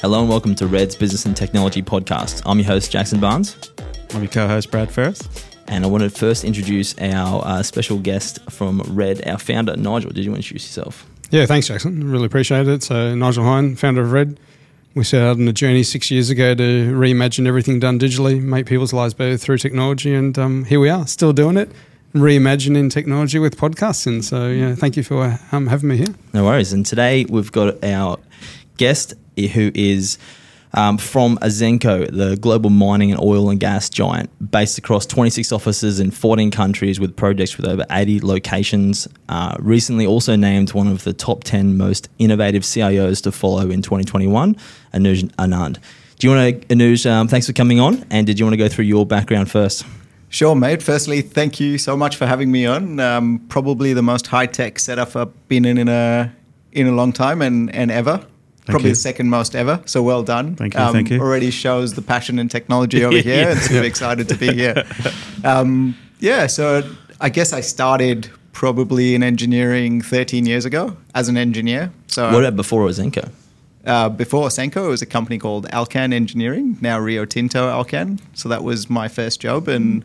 Hello and welcome to REDD's Business and Technology Podcast. I'm your host, Jackson Barnes. I'm your co-host Brad Ferris. And I want to first introduce our uh, special guest from REDD, our founder, Nigel. Did you want to introduce yourself? Yeah, thanks, Jackson. Really appreciate it. So, Nigel Hine, founder of REDD. We set out on a journey six years ago to reimagine everything done digitally, make people's lives better through technology, and um, here we are, still doing it, reimagining technology with podcasting. So, yeah, thank you for um, having me here. No worries. And today we've got our guest who is um, from Ausenco, the global mining and oil and gas giant, based across 26 offices in 14 countries with projects with over 80 locations. Uh, recently, also named one of the top 10 most innovative CIOs to follow in 2021, Anuj Anand. Do you want to, Anuj, um, thanks for coming on. And did you want to go through your background first? Sure, mate. Firstly, thank you so much for having me on. Um, probably the most high tech setup I've been in in a in a long time and, and ever. Thank probably you. the second most ever. So well done. Thank you. Um, thank you. Already shows the passion and technology over here, and super excited to be here. Um, yeah. So I guess I started probably in engineering 13 years ago as an engineer. So what about before Ausenco? Uh, before Ausenco, it was a company called Alcan Engineering, now Rio Tinto Alcan. So that was my first job, and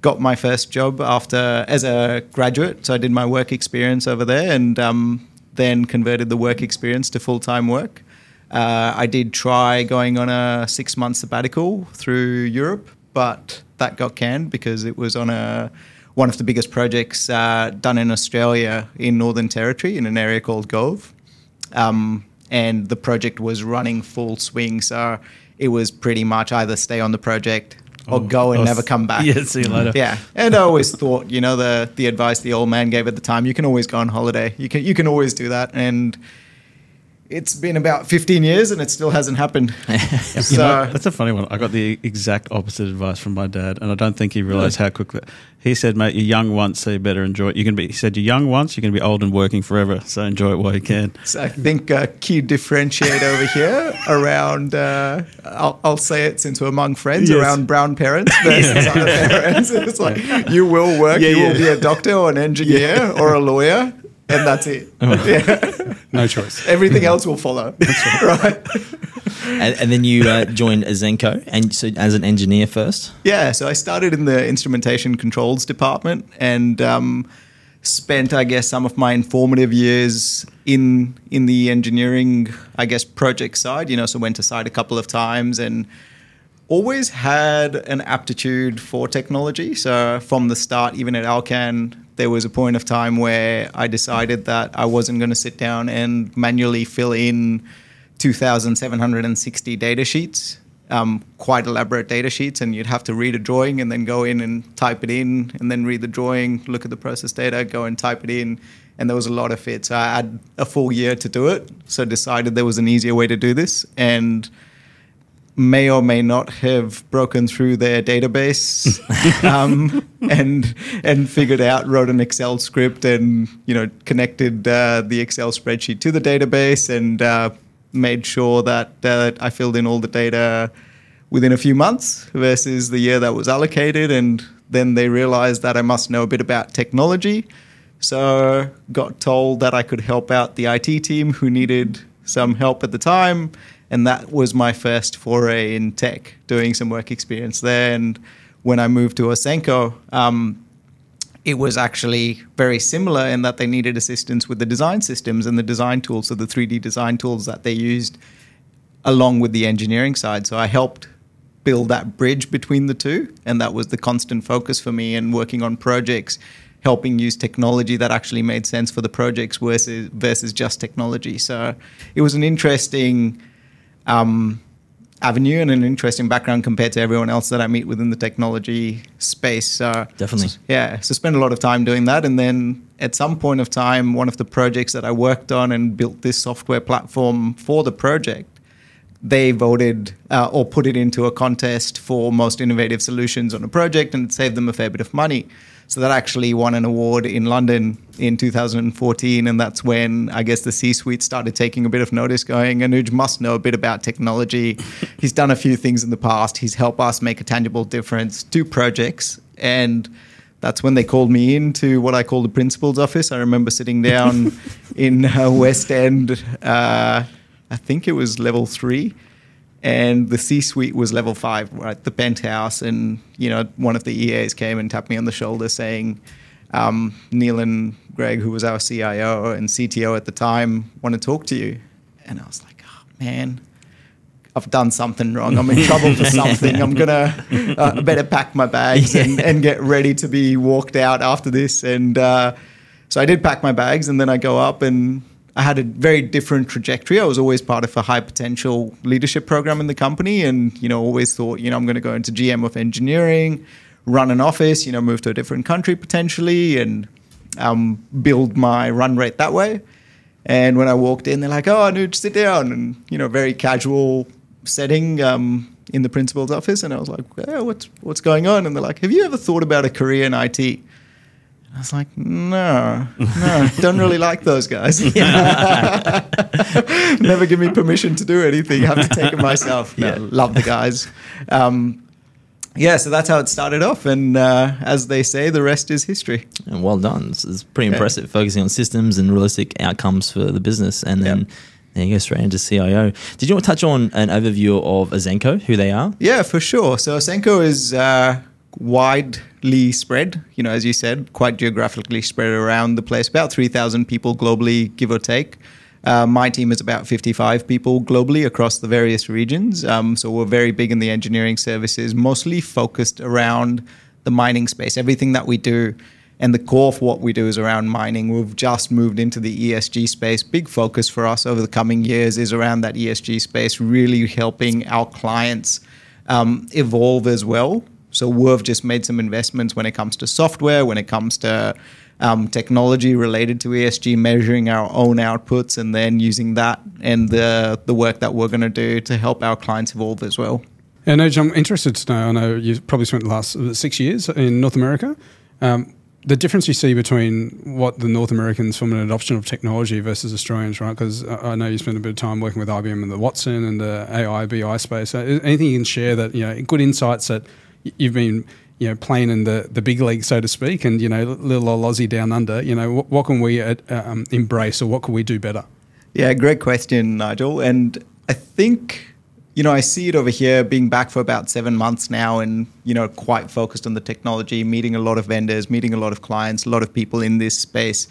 got my first job after as a graduate. So I did my work experience over there, and um, then converted the work experience to full time work. Uh, I did try going on a six month sabbatical through Europe, but that got canned because it was on a one of the biggest projects uh, done in Australia in Northern Territory in an area called Gove. Um, and the project was running full swing. So it was pretty much either stay on the project or oh, go and never come back. Yeah, see you later. Yeah, and I always thought, you know, the the advice the old man gave at the time, you can always go on holiday. You can you can always do that, and it's been about 15 years and it still hasn't happened. so know, that's a funny one. I got the exact opposite advice from my dad, and I don't think he realized how quickly. He said, "Mate, you're young once, so you better enjoy it. You can be." He said, "You're young once, you're going to be old and working forever, so enjoy it while you can." So I think a key differentiate over here around, uh, I'll, I'll, say it since we're among friends, yes. around brown parents versus other parents. It's like you will work, yeah, you yeah. will be a doctor or an engineer or a lawyer and that's it. Yeah. No choice. Everything else will follow. right. And, and, then you uh, joined Ausenco, and so as an engineer first. Yeah, so I started in the instrumentation controls department, and um, spent, I guess, some of my informative years in in the engineering, I guess, project side. You know, so went to site a couple of times and always had an aptitude for technology. So from the start, even at Alcan, there was a point of time where I decided that I wasn't going to sit down and manually fill in 2,760 data sheets, um, quite elaborate data sheets, and you'd have to read a drawing and then go in and type it in, and then read the drawing, look at the process data, go and type it in. And there was a lot of it. So I had a full year to do it. So decided there was an easier way to do this. And may or may not have broken through their database um, and and figured out wrote an Excel script and you know connected uh, the Excel spreadsheet to the database and uh, made sure that uh, I filled in all the data within a few months versus the year that was allocated. And then they realized that I must know a bit about technology. So got told that I could help out the IT team who needed some help at the time and that was my first foray in tech, doing some work experience there. And when I moved to Ausenco, um, it was actually very similar in that they needed assistance with the design systems and the design tools, so the 3D design tools that they used along with the engineering side. So I helped build that bridge between the two, and that was the constant focus for me in working on projects, helping use technology that actually made sense for the projects versus versus just technology. So it was an interesting um, avenue and an interesting background compared to everyone else that I meet within the technology space. So Definitely. Yeah. So spend a lot of time doing that. And then at some point of time, one of the projects that I worked on and built this software platform for the project, they voted uh, or put it into a contest for most innovative solutions on a project and it saved them a fair bit of money. So that actually won an award in London in 2014, and that's when I guess the C-suite started taking a bit of notice, going, Anuj must know a bit about technology. He's done a few things in the past. He's helped us make a tangible difference. Two projects, and that's when they called me into what I call the principal's office. I remember sitting down in uh, West End. Uh, I think it was level three and the C-suite was level five, right, the penthouse, and you know one of the EAs came and tapped me on the shoulder saying, um, "Neil and Greg, who was our CIO and CTO at the time, want to talk to you," and I was like, "Oh man." I've done something wrong. I'm in trouble for something. I'm gonna uh, better pack my bags and, and, get ready to be walked out after this. And uh, so I did pack my bags, and then I go up and I had a very different trajectory. I was always part of a high potential leadership program in the company, and you know, always thought, you know, I'm going to go into GM of engineering, run an office, you know, move to a different country potentially, and um, build my run rate that way. And when I walked in, they're like, "Oh, Anuj, sit down," and you know, very casual setting um, in the principal's office. And I was like, "What's what's going on?" And they're like, "Have you ever thought about a career in IT?" I was like, no, no, don't really like those guys. Never give me permission to do anything. I have to take it myself. No, yeah. Love the guys. Um, yeah, so that's how it started off. And uh, as they say, the rest is history. And well done. It's, it's pretty impressive, focusing on systems and realistic outcomes for the business. And then yep. there you go, straight into CIO. Did you want to touch on an overview of Ausenco, who they are? Yeah, for sure. So Ausenco is uh, widely spread, you know, as you said, quite geographically spread around the place, about 3,000 people globally, give or take. Uh, my team is about 55 people globally across the various regions. Um, so we're very big in the engineering services, mostly focused around the mining space. Everything that we do and the core of what we do is around mining. We've just moved into the ESG space. Big focus for us over the coming years is around that ESG space, really helping our clients um, evolve as well. So we've just made some investments when it comes to software, when it comes to um, technology related to ESG, measuring our own outputs, and then using that and the the work that we're going to do to help our clients evolve as well. And I'm interested to know. I know you've probably spent the last six years in North America. Um, the difference you see between what the North Americans from an adoption of technology versus Australians, right? Because I know you spent a bit of time working with IBM and the Watson and the AI BI space. So anything you can share that you know, good insights that you've been you know playing in the, the big league, so to speak, and you know little old Aussie down under. You know what, what can we uh, um, embrace, or what can we do better? Yeah, great question, Nigel. And I think you know I see it over here, being back for about seven months now, and you know quite focused on the technology, meeting a lot of vendors, meeting a lot of clients, a lot of people in this space.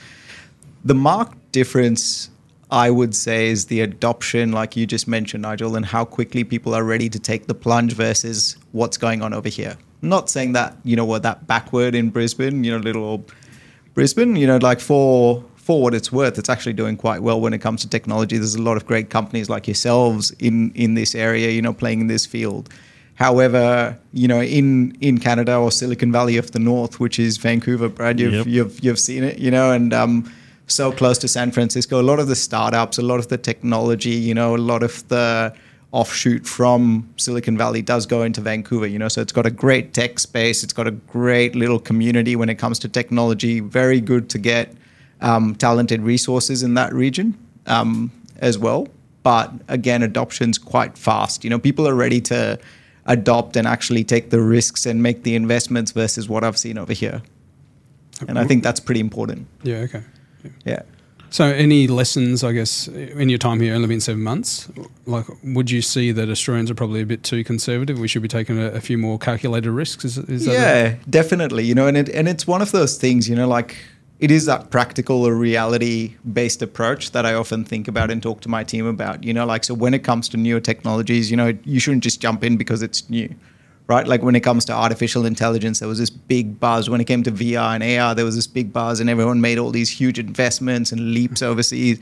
The marked difference I would say is the adoption, like you just mentioned, Nigel, and how quickly people are ready to take the plunge versus what's going on over here. not saying that, you know, we're that backward in Brisbane, you know, little Brisbane, you know, like for for what it's worth, it's actually doing quite well when it comes to technology. There's a lot of great companies like yourselves in in this area, you know, playing in this field. However, you know, in in Canada or Silicon Valley of the North, which is Vancouver, Brad, you've yep. you've you've seen it, you know, and um, so close to San Francisco. A lot of the startups, a lot of the technology, you know, a lot of the offshoot from Silicon Valley does go into Vancouver, you know, so it's got a great tech space. It's got a great little community when it comes to technology. Very good to get um, talented resources in that region um, as well. But again, adoption's quite fast. You know, people are ready to adopt and actually take the risks and make the investments versus what I've seen over here. And I think that's pretty important. Yeah, okay. Yeah. So, any lessons, I guess, in your time here, only been seven months? Like, would you see that Australians are probably a bit too conservative? We should be taking a, a few more calculated risks. Is, is yeah, definitely. You know, and it, and it's one of those things. You know, like it is that practical or reality based approach that I often think about and talk to my team about. You know, like so when it comes to newer technologies, you know, you shouldn't just jump in because it's new right? Like when it comes to artificial intelligence, there was this big buzz. When it came to VR and AR, there was this big buzz, and everyone made all these huge investments and leaps overseas.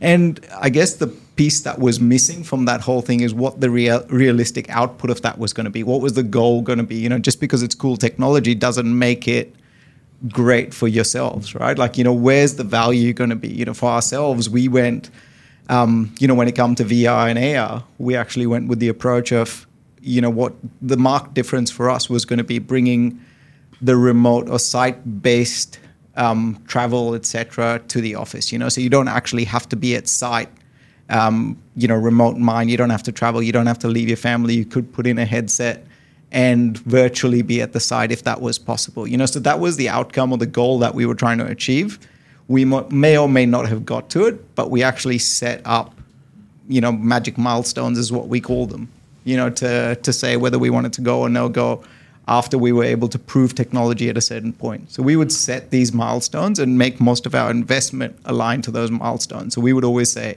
And I guess the piece that was missing from that whole thing is what the real, realistic output of that was going to be. What was the goal going to be? You know, just because it's cool technology doesn't make it great for yourselves, right? Like, you know, where's the value going to be? You know, for ourselves, we went, um, you know, when it comes to VR and AR, we actually went with the approach of you know what the marked difference for us was going to be bringing the remote or site-based um, travel, etc., to the office. You know, so you don't actually have to be at site. Um, you know, remote mine. You don't have to travel. You don't have to leave your family. You could put in a headset and virtually be at the site if that was possible. You know, so that was the outcome or the goal that we were trying to achieve. We may or may not have got to it, but we actually set up, you know, magic milestones is what we call them. You know, to to say whether we wanted to go or no go after we were able to prove technology at a certain point. So we would set these milestones and make most of our investment aligned to those milestones. So we would always say,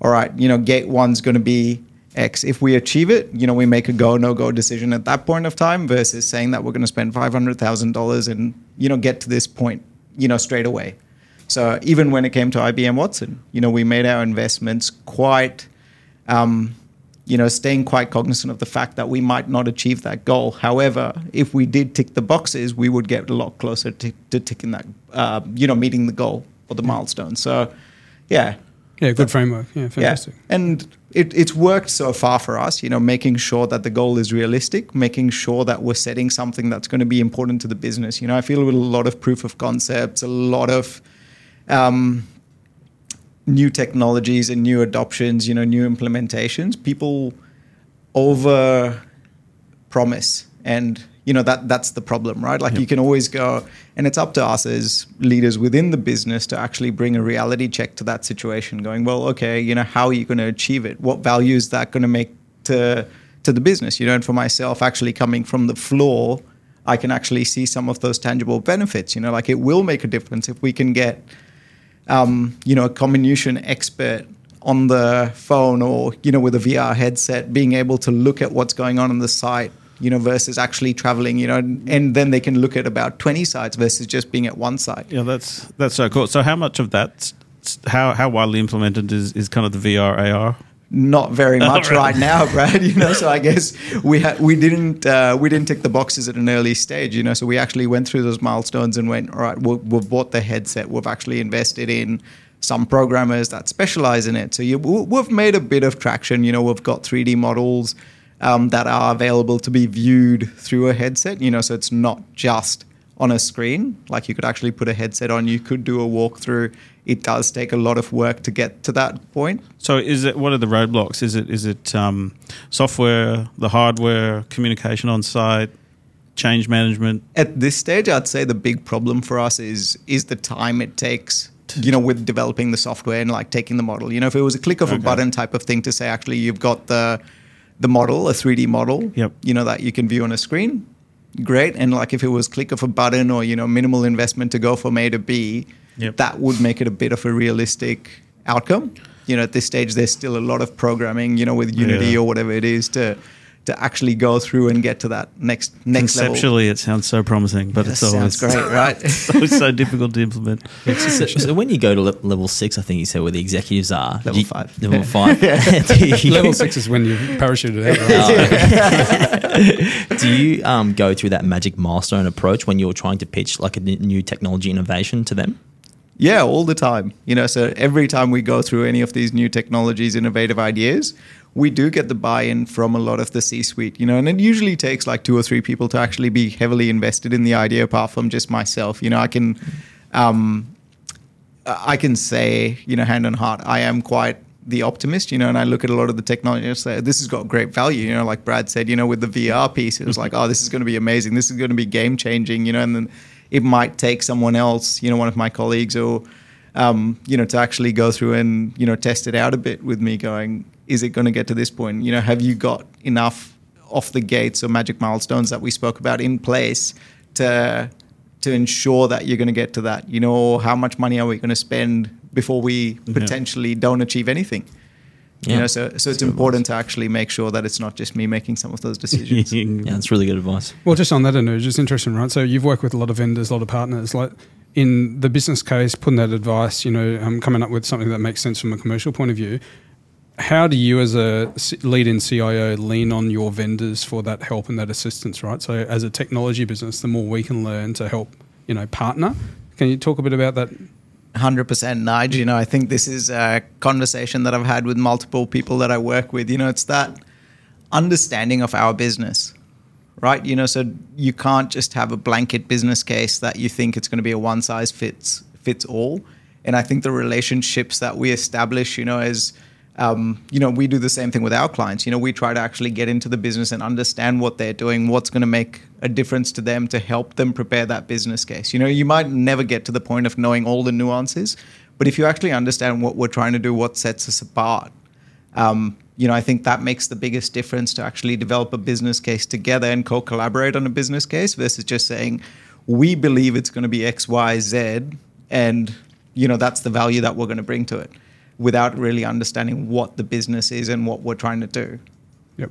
all right, you know, gate one's going to be X. If we achieve it, you know, we make a go no go decision at that point of time versus saying that we're going to spend five hundred thousand dollars and you know get to this point, you know, straight away. So even when it came to IBM Watson, you know, we made our investments quite. Um, you know, staying quite cognizant of the fact that we might not achieve that goal. However, if we did tick the boxes, we would get a lot closer to, to ticking that, uh, you know, meeting the goal or the milestone. So, yeah. Yeah, good framework. Yeah, fantastic. Yeah. And it, it's worked so far for us, you know, making sure that the goal is realistic, making sure that we're setting something that's going to be important to the business. You know, I feel with a lot of proof of concepts, a lot of, um, new technologies and new adoptions, you know, new implementations, people over promise and you know that that's the problem right? Like yep. you can always go and it's up to us as leaders within the business to actually bring a reality check to that situation going well okay you know how are you going to achieve it? What value is that going to make to to the business? You know and for myself actually coming from the floor i can actually see some of those tangible benefits. You know like it will make a difference if we can get um, you know, a comminution expert on the phone or you know with a VR headset, being able to look at what's going on on the site, you know, versus actually traveling, you know, and, and then they can look at about twenty sites versus just being at one site. Yeah, that's that's so cool. So how much of that, how how widely implemented is is kind of the VR AR? Not very much right. right. now, Brad. You know, so I guess we had we didn't uh, we didn't tick the boxes at an early stage. You know, so we actually went through those milestones and went, all right, we've, we've bought the headset. We've actually invested in some programmers that specialize in it. So you, we've made a bit of traction. You know, we've got 3D models um, that are available to be viewed through a headset. You know, so it's not just on a screen. Like you could actually put a headset on. You could do a walkthrough it does take a lot of work to get to that point. So, is it what are the roadblocks? Is it is it um, software, the hardware, communication on site, change management? At this stage, I'd say the big problem for us is is the time it takes. You know, with developing the software and like taking the model. You know, if it was a click of okay. a button type of thing to say, actually, you've got the the model, a 3D model, yep. you know, that you can view on a screen, great. And like if it was click of a button or, you know, minimal investment to go from A to B, yep. that would make it a bit of a realistic outcome. You know, at this stage, there's still a lot of programming, you know, with Unity yeah. or whatever it is to to actually go through and get to that next next level. Conceptually, level. it sounds so promising, but yeah, it's always great, right? it's always so difficult to implement. So, so, when you go to level six, I think you said where the executives are. Level you, five. Level five. level six is when you parachuted out. Right? Oh, Do you um, go through that magic milestone approach when you're trying to pitch like a new technology innovation to them? Yeah, all the time. You know, so every time we go through any of these new technologies, innovative ideas, we do get the buy-in from a lot of the C-suite. You know, and it usually takes like two or three people to actually be heavily invested in the idea, apart from just myself. You know, I can, um, I can say, you know, hand on heart, I am quite the optimist, you know, and I look at a lot of the technology and say, this has got great value, you know, like Brad said, you know, with the VR piece, it was like, oh, this is going to be amazing. This is going to be game changing, you know, and then it might take someone else, you know, one of my colleagues or, um, you know, to actually go through and, you know, test it out a bit with me going, is it going to get to this point? You know, have you got enough off the gates or magic milestones that we spoke about in place to to ensure that you're going to get to that? You know, how much money are we going to spend before we potentially don't achieve anything? Yeah. You know, so so it's important to actually make sure that it's not just me making some of those decisions. yeah, that's really good advice. Well, just on that, Anuj, it's interesting, right? So you've worked with a lot of vendors, a lot of partners. Like in the business case, putting that advice, you know, um, coming up with something that makes sense from a commercial point of view. How do you, as a lead in CIO, lean on your vendors for that help and that assistance, right? So, as a technology business, the more we can learn to help, you know, partner. Can you talk a bit about that 100% Nige. You know, I think this is a conversation that I've had with multiple people that I work with. You know, it's that understanding of our business, right? You know, so you can't just have a blanket business case that you think it's going to be a one size fits fits all. And I think the relationships that we establish, you know, as um, you know, we do the same thing with our clients. You know, we try to actually get into the business and understand what they're doing, what's going to make a difference to them to help them prepare that business case. You know, you might never get to the point of knowing all the nuances, but if you actually understand what we're trying to do, what sets us apart, um, you know, I think that makes the biggest difference to actually develop a business case together and co-collaborate on a business case versus just saying we believe it's going to be X, Y, Z, and you know that's the value that we're going to bring to it without really understanding what the business is and what we're trying to do. Yep.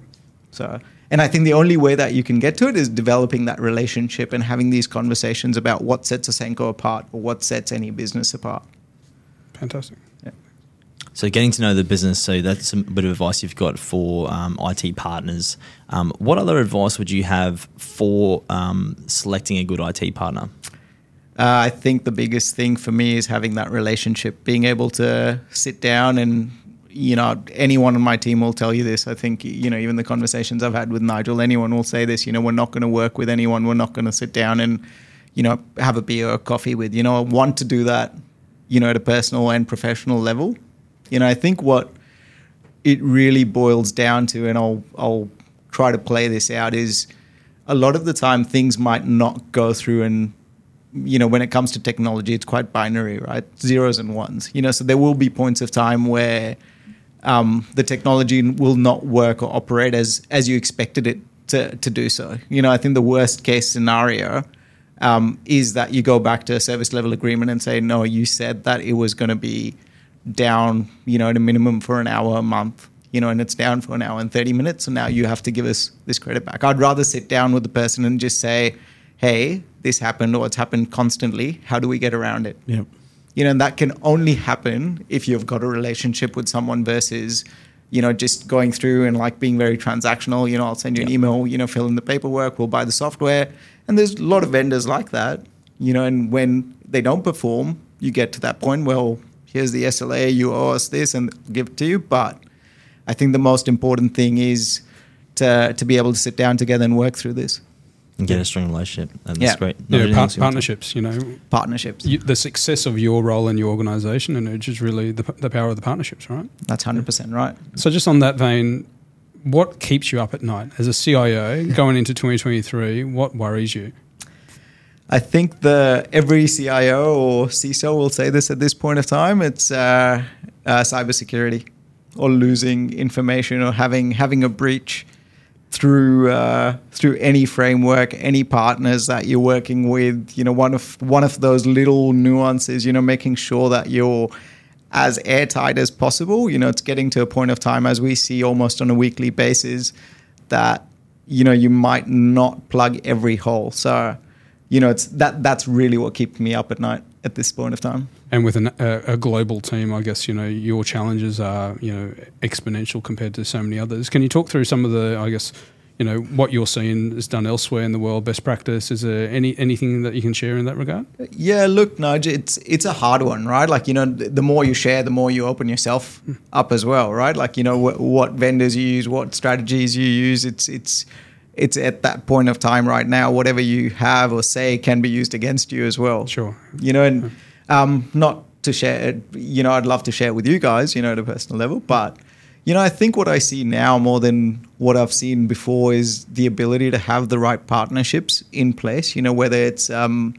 So, and I think the only way that you can get to it is developing that relationship and having these conversations about what sets Ausenco apart or what sets any business apart. Fantastic. Yeah. So, getting to know the business. So, that's a bit of advice you've got for um, IT partners. Um, what other advice would you have for um, selecting a good IT partner? Uh, I think the biggest thing for me is having that relationship, being able to sit down and, you know, anyone on my team will tell you this. I think, you know, even the conversations I've had with Nigel, anyone will say this, you know, we're not going to work with anyone. We're not going to sit down and, you know, have a beer or coffee with, you know, I want to do that, you know, at a personal and professional level. You know, I think what it really boils down to, and I'll, I'll try to play this out, is a lot of the time things might not go through and you know, when it comes to technology, it's quite binary, right? Zeros and ones. You know, so there will be points of time where um, the technology will not work or operate as as you expected it to to do so. You know, I think the worst case scenario um, is that you go back to a service level agreement and say, no, you said that it was going to be down, you know, at a minimum for an hour a month. You know, and it's down for an hour and 30 minutes. So now you have to give us this credit back. I'd rather sit down with the person and just say, hey, this happened or it's happened constantly. How do we get around it? Yep. You know, and that can only happen if you've got a relationship with someone versus, you know, just going through and like being very transactional. You know, I'll send you an email, you know, fill in the paperwork, we'll buy the software. And there's a lot of vendors like that, you know, and when they don't perform, you get to that point, well, here's the SLA, you owe us this and give it to you. But I think the most important thing is to, to be able to sit down together and work through this and get a strong relationship. And Yeah. that's great. Yeah, par- partnerships. You know, partnerships. you, the success of your role in your organisation and which is really the, the power of the partnerships, right? That's 100% right. So, just on that vein, what keeps you up at night as a CIO going into 2023? What worries you? I think the every CIO or CISO will say this at this point of time. It's uh, uh, cybersecurity or losing information or having having a breach through uh, through any framework, any partners that you're working with. You know, one of one of those little nuances. You know, making sure that you're as airtight as possible. You know, it's getting to a point of time as we see almost on a weekly basis that you know you might not plug every hole. So you know, it's that that's really what keeps me up at night at this point of time. And with an, a, a global team, I guess you know your challenges are you know exponential compared to so many others. Can you talk through some of the, I guess, you know what you're seeing is done elsewhere in the world, best practice? Is there any anything that you can share in that regard? Yeah, look, Nige, it's it's a hard one, right? Like you know, the more you share, the more you open yourself hmm. up as well, right? Like you know, wh- what vendors you use, what strategies you use. It's it's it's at that point of time right now. Whatever you have or say can be used against you as well. Sure. You know, and hmm. Um, not to share. it, You know, I'd love to share it with you guys. You know, at a personal level, but you know, I think what I see now more than what I've seen before is the ability to have the right partnerships in place. You know, whether it's um,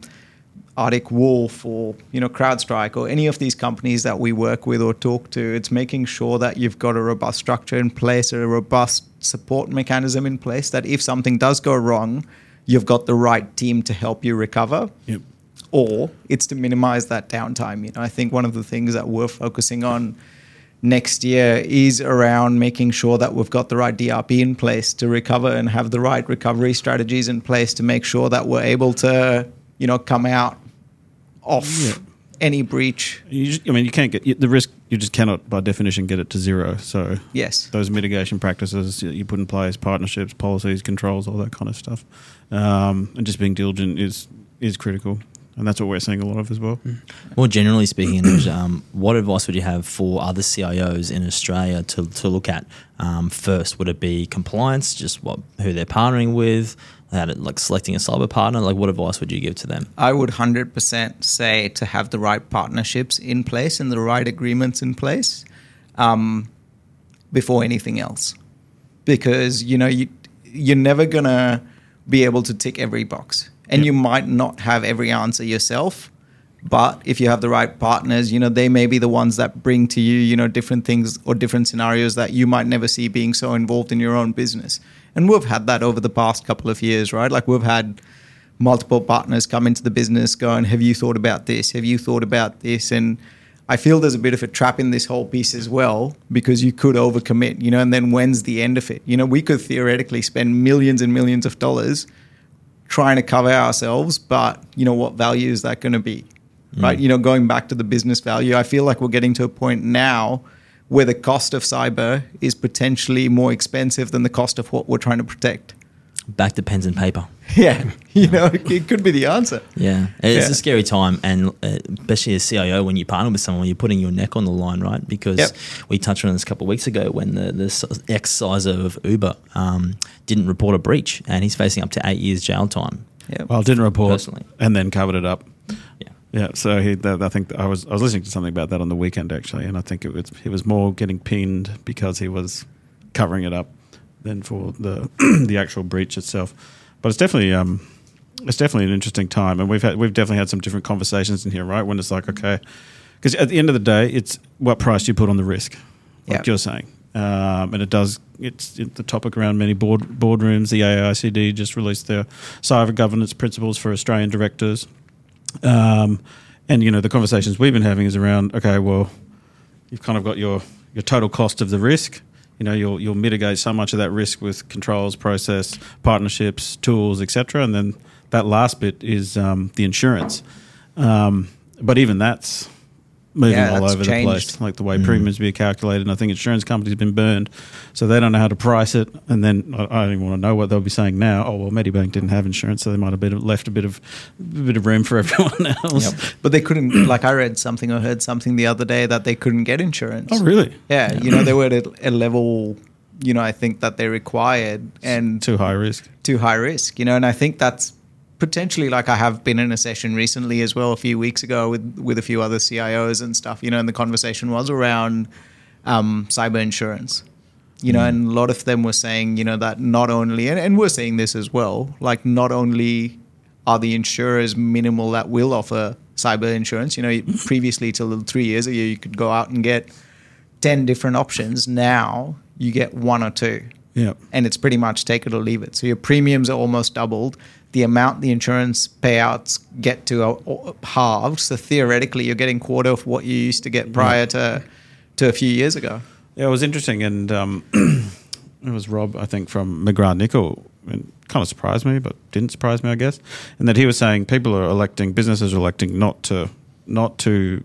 Arctic Wolf or you know CrowdStrike or any of these companies that we work with or talk to, it's making sure that you've got a robust structure in place, a robust support mechanism in place. That if something does go wrong, you've got the right team to help you recover Yep. Or it's to minimize that downtime. You know, I think one of the things that we're focusing on next year is around making sure that we've got the right DRP in place to recover and have the right recovery strategies in place to make sure that we're able to, you know, come out off Yeah. any breach. You just, I mean, you can't get the risk. You just cannot, by definition, get it to zero. So Yes. those mitigation practices you put in place, partnerships, policies, controls, all that kind of stuff, um, and just being diligent is is critical, and that's what we're seeing a lot of as well. More generally speaking, um, what advice would you have for other CIOs in Australia to, to look at um, first? Would it be compliance, just what who they're partnering with, how to, like selecting a cyber partner? Like, what advice would you give to them? I would 100% say to have the right partnerships in place and the right agreements in place um, before anything else. Because, you know, you, you're never going to be able to tick every box. And Yep. you might not have every answer yourself. But if you have the right partners, you know, they may be the ones that bring to you, you know, different things or different scenarios that you might never see being so involved in your own business. And we've had that over the past couple of years, right? Like we've had multiple partners come into the business going, Have you thought about this? Have you thought about this? And I feel there's a bit of a trap in this whole piece as well because you could overcommit, you know, and then when's the end of it? You know, we could theoretically spend millions and millions of dollars trying to cover ourselves, but you know, what value is that going to be? Mm. Right? You know, going back to the business value, I feel like we're getting to a point now where the cost of cyber is potentially more expensive than the cost of what we're trying to protect. Back to pens and paper. Yeah, you know, it could be the answer. Yeah, it's Yeah. a scary time, and uh, especially as CIO, when you partner with someone, you're putting your neck on the line, right? Because Yep. we touched on this a couple of weeks ago when the, the ex CISO of Uber um, didn't report a breach, and he's facing up to eight years jail time. Yeah. Well, didn't report Personally. and then covered it up. Yeah. Yeah, so he, that, I think I was I was listening to something about that on the weekend actually, and I think it was he was more getting pinned because he was covering it up than for the the actual breach itself. But it's definitely um, it's definitely an interesting time, and we've had we've definitely had some different conversations in here, right? When it's like okay, because at the end of the day, it's what price you put on the risk, like Yeah. you're saying, um, and it does. It's, it's the topic around many board boardrooms. The AICD just released their cyber governance principles for Australian directors. Um, and you know the conversations we've been having is around okay, well, you've kind of got your your total cost of the risk. You know, you'll you'll mitigate so much of that risk with controls, process, partnerships, tools, etc. And then that last bit is um, the insurance. Um, but even that's moving Yeah, all that's over the place, like the way mm. premiums be calculated. And I think insurance companies have been burned, so they don't know how to price it. And then I, I don't even want to know what they'll be saying now. Oh well, Medibank didn't have insurance, so they might have been, left a bit of a bit of room for everyone else. But they couldn't, like I read something or heard something the other day that they couldn't get insurance. Oh really? Yeah, you know, they were at a level, you know, I think that they required and Too high risk. too high risk, you know, and I think that's potentially like I have been in a session recently as well a few weeks ago with with a few other CIOs and stuff, you know, and the conversation was around um, cyber insurance. You know, and a lot of them were saying, you know, that not only, and, and we're saying this as well, like not only are the insurers minimal that will offer cyber insurance, you know, previously till three years ago, you could go out and get 10 different options. Now you get one or two Yeah. and it's pretty much take it or leave it. So your premiums are almost doubled. The amount the insurance payouts get to are halved. So theoretically, you're getting quarter of what you used to get prior to to a few years ago. Yeah, it was interesting, and um, it was Rob, I think, from McGrathNicol. And kind of surprised me, but didn't surprise me, I guess. And that he was saying people are electing, businesses are electing not to, not to,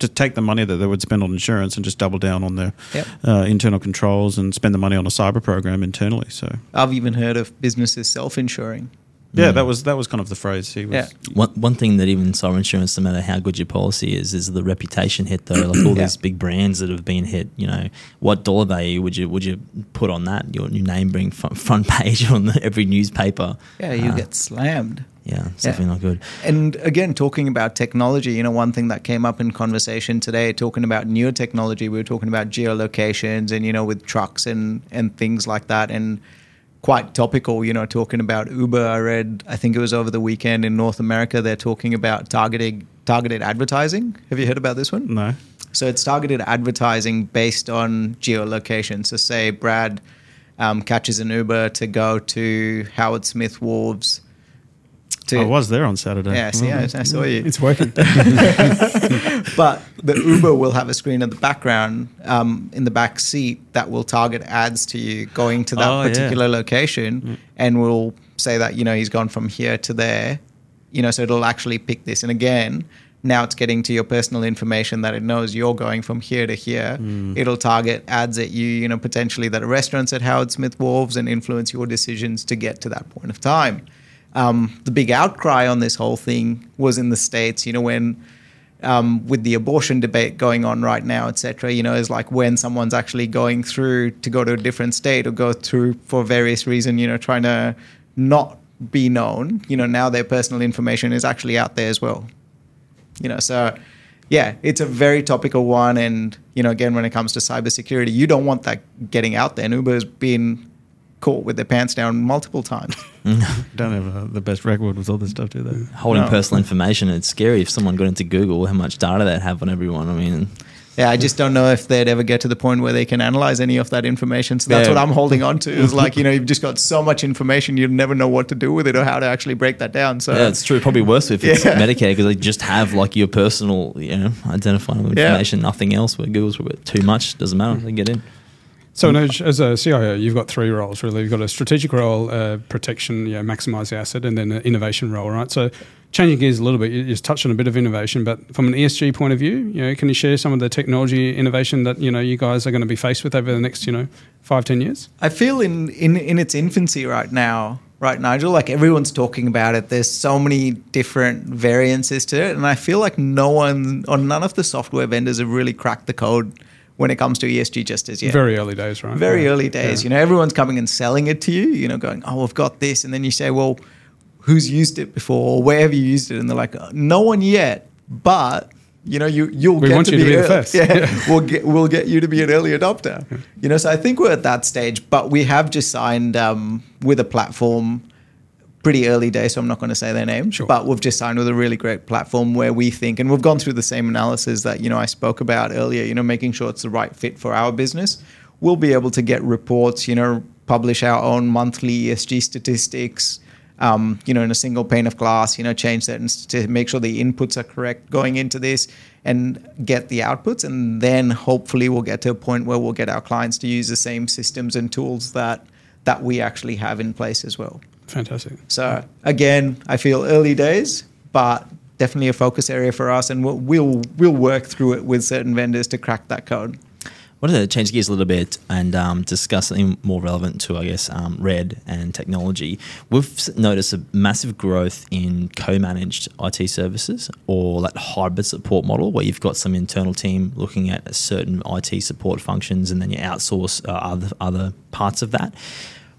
to take the money that they would spend on insurance and just double down on their Yep. uh, internal controls and spend the money on a cyber program internally. So I've even heard of businesses self-insuring. Yeah, that was that was kind of the phrase he was. Yeah. One, one thing that even cyber insurance, no matter how good your policy is, is the reputation hit though. Like all Yeah. these big brands that have been hit, you know, what dollar value would you would you put on that? Your, your name being front, front page on the, every newspaper. Yeah, you Uh, get slammed. Yeah, it's Yeah. definitely not good. And again, talking about technology, you know, one thing that came up in conversation today, talking about newer technology, we were talking about geolocations and, you know, with trucks and, and things like that. And quite topical, you know, talking about Uber. I read, I think it was over the weekend in North America, they're talking about targeting, targeted advertising. Have you heard about this one? No. So it's targeted advertising based on geolocation. So say Brad um, catches an Uber to go to Howard Smith Wharves. To, I was there on Saturday. yeah, see, I, I saw you. It's working. But the Uber will have a screen in the background, um, in the back seat, that will target ads to you going to that Oh, yeah. particular location, and will say that you know he's gone from here to there. You know, so it'll actually pick this. And again, now it's getting to your personal information that it knows you're going from here to here. It'll target ads at you, you know, potentially that are restaurants at Howard Smith Wharves, and influence your decisions to get to that point of time. Um, the big outcry on this whole thing was in the states. You know, when um, with the abortion debate going on right now, etc. You know, is like when someone's actually going through to go to a different state or go through for various reason, you know, trying to not be known, you know, now their personal information is actually out there as well. You know, so yeah, it's a very topical one. And, you know, again, when it comes to cybersecurity, you don't want that getting out there. And Uber's been caught with their pants down multiple times. Don't have uh, the best record with all this stuff, do they? Holding No. personal information, it's scary if someone got into Google, how much data they'd have on everyone. I mean, Yeah, I just don't know if they'd ever get to the point where they can analyze any of that information. So that's Yeah. what I'm holding on to. Is like, you know, you've just got so much information, you never know what to do with it or how to actually break that down. So yeah, it's true. Probably worse if it's Yeah. Medicare because they just have like your personal, you know, identifying Yeah. information, nothing else. Where Google's probably too much, doesn't matter. They get in. So, as a CIO, you've got three roles really. You've got a strategic role, uh, protection, you know, maximize the asset, and then an innovation role, right? So, changing gears a little bit, you just touched on a bit of innovation, but from an ESG point of view, you know, can you share some of the technology innovation that you know you guys are going to be faced with over the next, you know, five, ten years? I feel in, in in its infancy right now, right, Nigel. Like everyone's talking about it. There's so many different variances to it, and I feel like no one or none of the software vendors have really cracked the code when it comes to ESG just as yet. Very early days, right? Very Yeah. early days. Yeah. You know, everyone's coming and selling it to you. You know, going, "Oh, I've got this," and then you say, "Well, who's used it before? Or where have you used it?" And they're like, "No one yet, but." You know, you you'll We get want to you to be, be the ear- first. Yeah, we'll get we'll get you to be an early adopter. You know, so I think we're at that stage, but we have just signed um, with a platform pretty early days, so I'm not going to say their name. Sure. But we've just signed with a really great platform where we think, and we've gone through the same analysis that you know I spoke about earlier. You know, making sure it's the right fit for our business. We'll be able to get reports. You know, publish our own monthly ESG statistics. Um, you know, in a single pane of glass. You know, change that and to make sure the inputs are correct going into this, and get the outputs, and then hopefully we'll get to a point where we'll get our clients to use the same systems and tools that that we actually have in place as well. Fantastic. So again, I feel early days, but definitely a focus area for us, and we'll we'll, we'll work through it with certain vendors to crack that code. wanted to change gears a little bit and um, discuss something more relevant to, I guess, um, REDD and technology. We've noticed a massive growth in co-managed IT services or that hybrid support model where you've got some internal team looking at certain IT support functions and then you outsource uh, other other parts of that.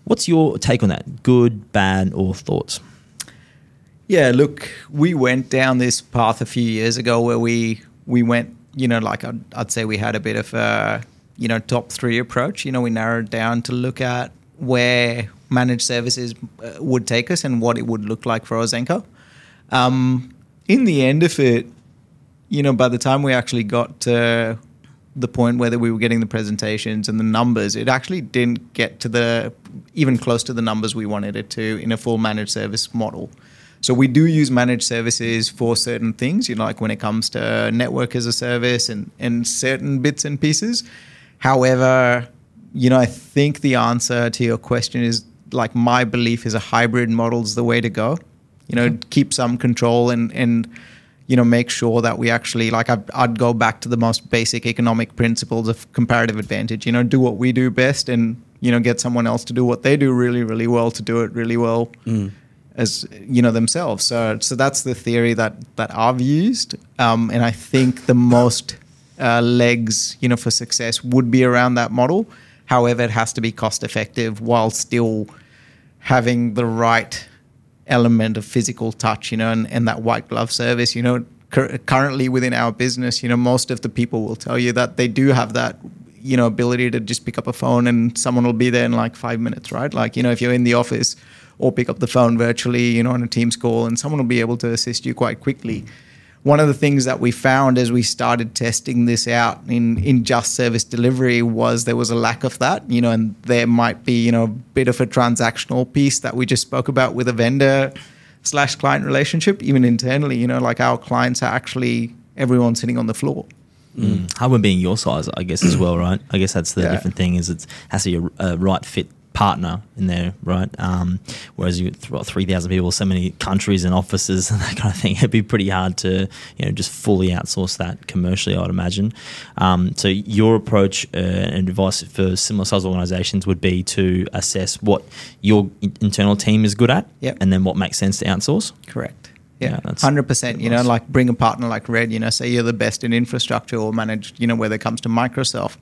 What's your take on that? Good, bad, or thoughts? Yeah, look, we went down this path a few years ago where we we went, you know, like I'd, I'd say we had a bit of a, you know, top three approach. You know, we narrowed down to look at where managed services uh, would take us and what it would look like for Ausenco. Um, in the end of it, you know, by the time we actually got to the point where we were getting the presentations and the numbers, it actually didn't get to the even close to the numbers we wanted it to in a full managed service model. So we do use managed services for certain things, you know, like when it comes to network as a service and, and certain bits and pieces. However, you know, I think the answer to your question is like my belief is a hybrid model is the way to go. You know, mm-hmm. keep some control and and you know make sure that we actually like I'd, I'd go back to the most basic economic principles of comparative advantage. You know, do what we do best and you know get someone else to do what they do really really well to do it really well as you know themselves. So so that's the theory that that I've used, um, and I think the most uh, legs you know for success would be around that model. However, it has to be cost effective while still having the right element of physical touch, you know, and, and that white glove service. You know, cur- currently within our business, you know, most of the people will tell you that they do have that, you know, ability to just pick up a phone and someone will be there in like five minutes, right? Like, you know, if you're in the office or pick up the phone virtually, you know, on a Teams call and someone will be able to assist you quite quickly. One of the things that we found as we started testing this out in, in just service delivery was there was a lack of that, you know, and there might be, you know, a bit of a transactional piece that we just spoke about with a vendor slash client relationship, even internally, you know, like our clients are actually everyone sitting on the floor. Mm. Hardware being your size, I guess, as well, right? I guess that's the Yeah. different thing is it has to be a, a right fit partner in there, right? Um, whereas you what, three thousand people, so many countries and offices and that kind of thing, it'd be pretty hard to you know just fully outsource that commercially. I'd imagine. Um, so your approach uh, and advice for similar size organisations would be to assess what your internal team is good at, Yep. and then what makes sense to outsource. Correct. Yeah, Yeah, hundred percent. You know, like bring a partner like REDD. You know, say you're the best in infrastructure or managed. You know, whether it comes to Microsoft,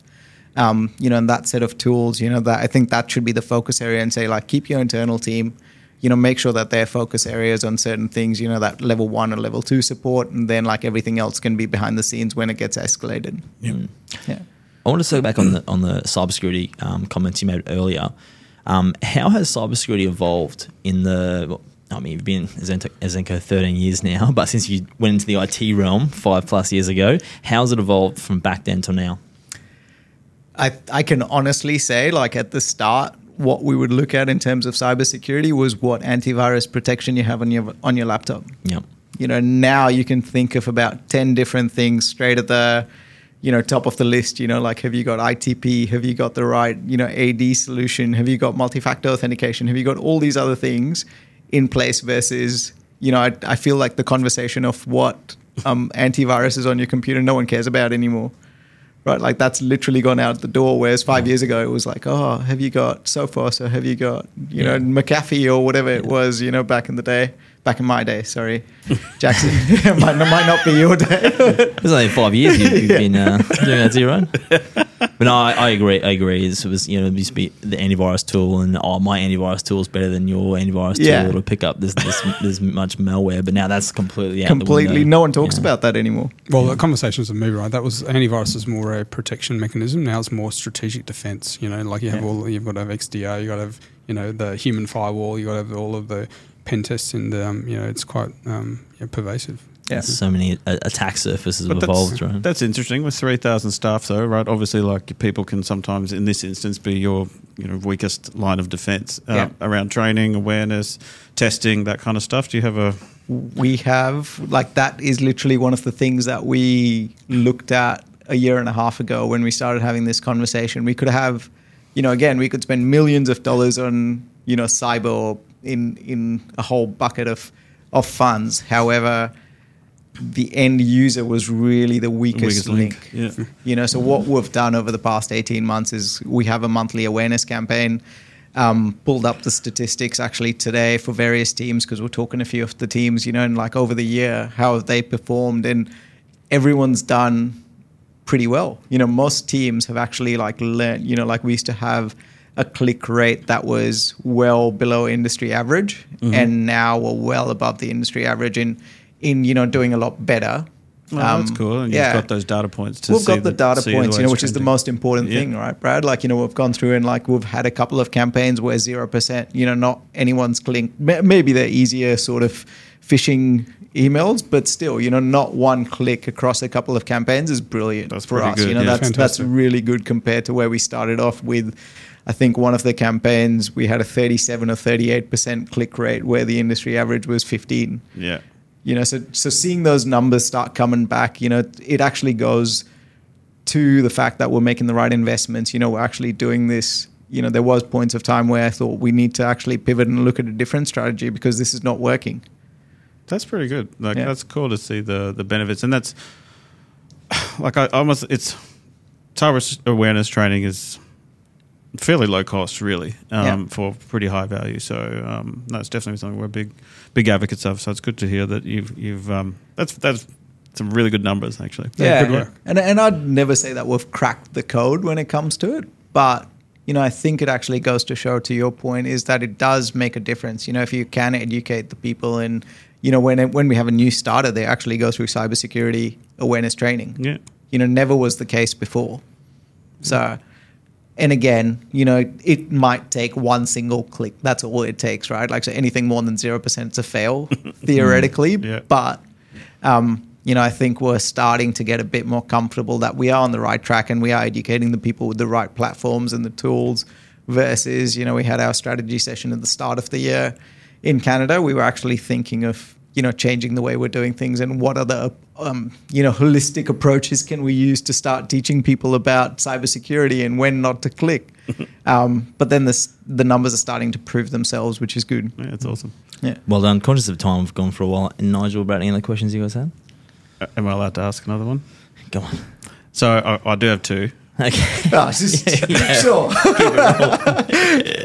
um, you know, and that set of tools. You know, that I think that should be the focus area, and say like keep your internal team, you know, make sure that their focus areas on certain things, you know, that level one or level two support, and then like everything else can be behind the scenes when it gets escalated. Mm. Yeah. I want to circle back on the on the cybersecurity um, comments you made earlier. Um, how has cybersecurity evolved in the? I mean, you've been at Ausenco, at Ausenco 13 years now, but since you went into the IT realm five plus years ago, how's it evolved from back then till now? I I can honestly say, like at the start, what we would look at in terms of cybersecurity was what antivirus protection you have on your on your laptop. Yep. You know, now you can think of about ten different things straight at the you know top of the list you know like have you got ATP have you got the right you know ad solution have you got multi-factor authentication have you got all these other things in place versus you know i, I feel like the conversation of what um, antivirus is on your computer no one cares about anymore right like that's literally gone out the door whereas five years ago it was like oh have you got sophos or have you got you Yeah. know mcafee or whatever it was you know back in the day back in my day sorry jackson might, might not be your day It's only five years you've, you've been uh, doing that own. But no, I, I agree. I agree. It was you know it used to be the antivirus tool, and oh, my antivirus tool is better than your antivirus Yeah. tool to pick up this this, this much malware. But now that's completely out completely window. no one talks Yeah. about that anymore Well, the conversations have moved, right? That was antivirus is more a protection mechanism. Now it's more strategic defense. You know, like you have Yeah. all, you've got to have XDR, you got to have, you know, the human firewall, you got to have all of the pen tests, and um, you know, it's quite um, yeah, pervasive. Yeah So many uh, attack surfaces have evolved, that's, right? that's interesting with 3,000 staff, though, right? Obviously, like people can sometimes, in this instance, be your you know weakest line of defense uh, Yeah. around training, awareness, testing, that kind of stuff. Do you have a we have like that is literally one of the things that we looked at a year and a half ago when we started having this conversation we could have you know again we could spend millions of dollars on you know cyber in in a whole bucket of of funds however the end user was really the weakest, weakest link. link? Yeah. You know, so what we've done over the past 18 months is we have a monthly awareness campaign. Um, pulled up the statistics actually today for various teams because we're talking a few of the teams, you know, and like over the year, how have they performed? And everyone's done pretty well. You know, most teams have actually like learned, you know, like we used to have a click rate that was well below industry average and now we're well above the industry average in in you know doing a lot better. Well, that's Um, cool. And yeah. you've got those data points to We've see got the data points, way you know, it's which is the most important Yeah. thing, right, Brad? Like, you know, we've gone through and like we've had a couple of campaigns where zero percent, you know, not anyone's click. ma- Maybe they're easier sort of phishing emails, but still, you know, not one click across a couple of campaigns is brilliant That's for us. good, you know, yeah. that's that's really good compared to where we started off with. I think one of the campaigns we had a 37 or 38 percent click rate, where the industry average was 15 Yeah. You know so so seeing those numbers start coming back you know it actually goes to the fact that we're making the right investments you know we're actually doing this you know there was points of time where i thought we need to actually pivot and look at a different strategy because this is not working That's pretty good. Like Yeah. that's cool to see the the benefits, and that's like I almost it's cyber awareness training is fairly low cost, really, um, Yeah. for pretty high value. So um, that's definitely something we're big big advocates of. So it's good to hear that you've you've um, that's that's some really good numbers actually. Yeah, good work. and and i'd never say that we've cracked the code when it comes to it but you know i think it actually goes to show to your point is that it does make a difference you know if you can educate the people and you know when it, when we have a new starter they actually go through cybersecurity awareness training Yeah. you know never was the case before so and again you know it might take one single click. That's all it takes right? Like so anything more than 0% is a fail theoretically. Yeah. but um, you know i think we're starting to get a bit more comfortable that we are on the right track and we are educating the people with the right platforms and the tools versus you know we had our strategy session at the start of the year in canada. We were actually thinking of you know changing the way we're doing things and what other um, you know holistic approaches can we use to start teaching people about cybersecurity and when not to click um, but then this, the numbers are starting to prove themselves which is good Yeah, it's awesome. yeah Well done. Conscious of time, we've gone for a while. And Nigel, about any other questions you guys had? Uh, Am I allowed to ask another one? Go on. So I, I do have two. Okay. Ah, just- Yeah. sure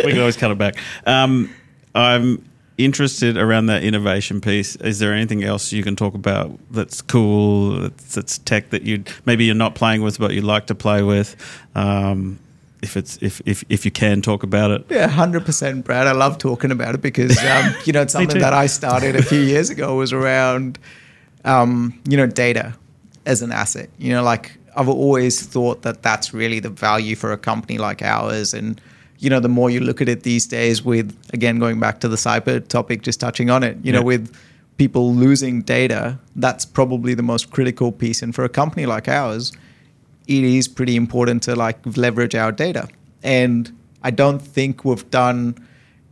we can always cut it back. Um, I'm interested around that innovation piece. Is there anything else you can talk about that's cool, that's, that's tech that you maybe you're not playing with, but you like to play with? Um, if it's if if if you can talk about it. Yeah, hundred percent, Brad. I love talking about it because um, you know it's something that I started a few years ago was around um, you know data as an asset. You know, like I've always thought that that's really the value for a company like ours, and you know, the more you look at it these days, with again going back to the cyber topic, just touching on it, you know, with people losing data, that's probably the most critical piece. And for a company like ours, it is pretty important to like leverage our data. And I don't think we've done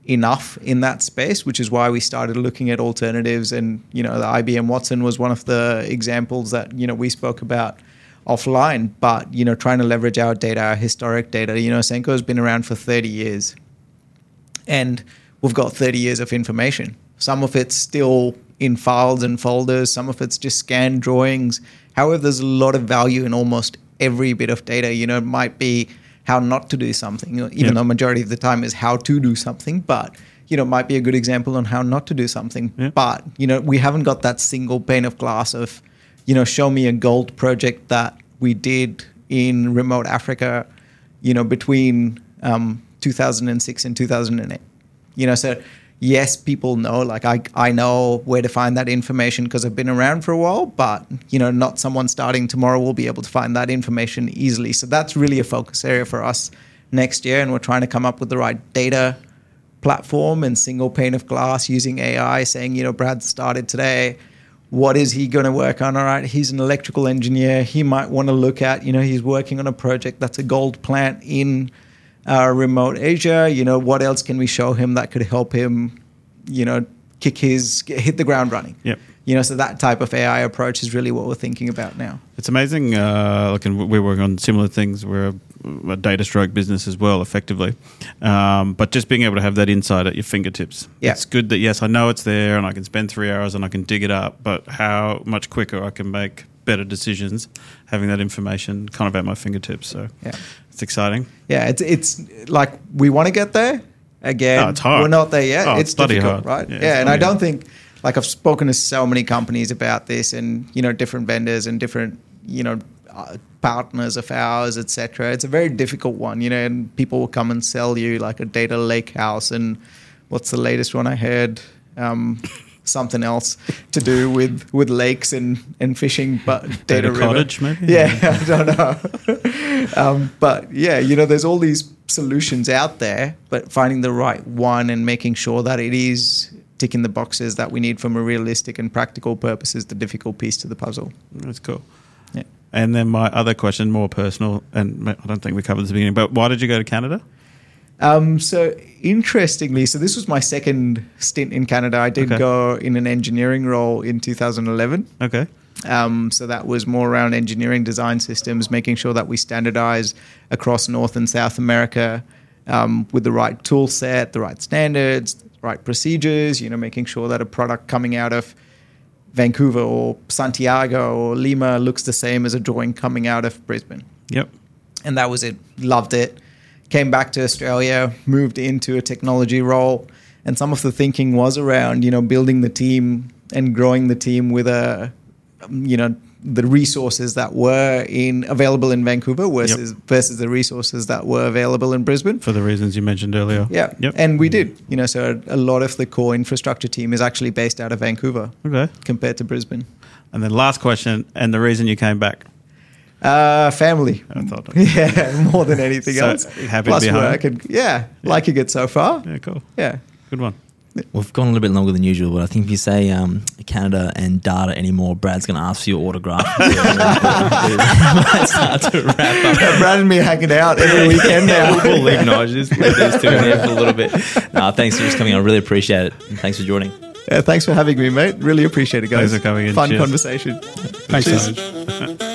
enough in that space, which is why we started looking at alternatives. And you know, the IBM Watson was one of the examples that you know we spoke about offline. But you know, trying to leverage our data, our historic data. You know, Ausenco has been around for 30 years, and we've got 30 years of information. Some of it's still in files and folders, some of it's just scanned drawings. However, there's a lot of value in almost every bit of data. You know, it might be how not to do something, you know, even Yeah. though majority of the time is how to do something, but you know, it might be a good example on how not to do something. Yeah. But, you know, we haven't got that single pane of glass of, you know, show me a gold project that we did in remote Africa, you know, between um, 2006 and 2008. You know, so yes, people know, like I, I know where to find that information because I've been around for a while, but, you know, not someone starting tomorrow will be able to find that information easily. So that's really a focus area for us next year. And we're trying to come up with the right data platform and single pane of glass using AI, saying, you know, Brad started today. What is he going to work on? All right, he's an electrical engineer. He might want to look at, you know, he's working on a project that's a gold plant in uh, remote Asia. You know, what else can we show him that could help him, you know, kick his, hit the ground running? Yep. You know, so that type of AI approach is really what we're thinking about now. It's amazing. Uh, like, and we're working on similar things. We're a, data stroke business as well, effectively. Um, but just being able to have that insight at your fingertips. Yeah. It's good that, yes, I know it's there and I can spend three hours and I can dig it up, but how much quicker I can make better decisions having that information kind of at my fingertips. So Yeah. it's exciting. Yeah, it's it's like we want to get there. Again, Oh, it's hard. we're not there yet. Oh, it's it's difficult, hard. right? Yeah, Yeah, and I don't hard. think like I've spoken to so many companies about this, and you know, different vendors and different you know partners of ours, etc. It's a very difficult one, you know, and people will come and sell you like a data lake house, and what's the latest one I heard? Um, something else to do with with lakes and and fishing, but data, Data cottage, maybe? Yeah, I don't know. um, but yeah, you know, there's all these solutions out there, but finding the right one and making sure that it is ticking the boxes that we need from a realistic and practical purpose is the difficult piece to the puzzle. That's cool. And then my other question, more personal, and I don't think we covered this beginning, but why did you go to Canada? Um, so interestingly, so this was my second stint in Canada. I did Okay. go in an engineering role in 2011. Okay. Um, so that was more around engineering design systems, making sure that we standardize across North and South America um, with the right tool set, the right standards, the right procedures, you know, making sure that a product coming out of Vancouver or Santiago or Lima looks the same as a drawing coming out of Brisbane Yep. and that was it. Loved it. Came back to Australia, moved into a technology role, and some of the thinking was around you know building the team and growing the team with a you know the resources that were in available in Vancouver versus versus the resources that were available in Brisbane. For the reasons you mentioned earlier. Yeah, Yep. and we did. You know, so a lot of the core infrastructure team is actually based out of Vancouver Okay. compared to Brisbane. And then last question, and the reason you came back. Uh, family. I thought. Yeah, more than anything So, else. happy to Plus be home? work and yeah, liking it so far. Yeah, cool. Yeah. Good one. We've gone a little bit longer than usual, but I think if you say um, Canada and data anymore, Brad's going to ask for your autograph. start to wrap up. Brad and me hanging out every weekend Yeah, now. we'll leave no, just leave these two in here for a little bit. No, thanks for just coming. I really appreciate it. And thanks for joining. Yeah, thanks for having me, mate. Really appreciate it, guys. Thanks for coming in. Fun Cheers. conversation. Thanks, Cheers. Sarge.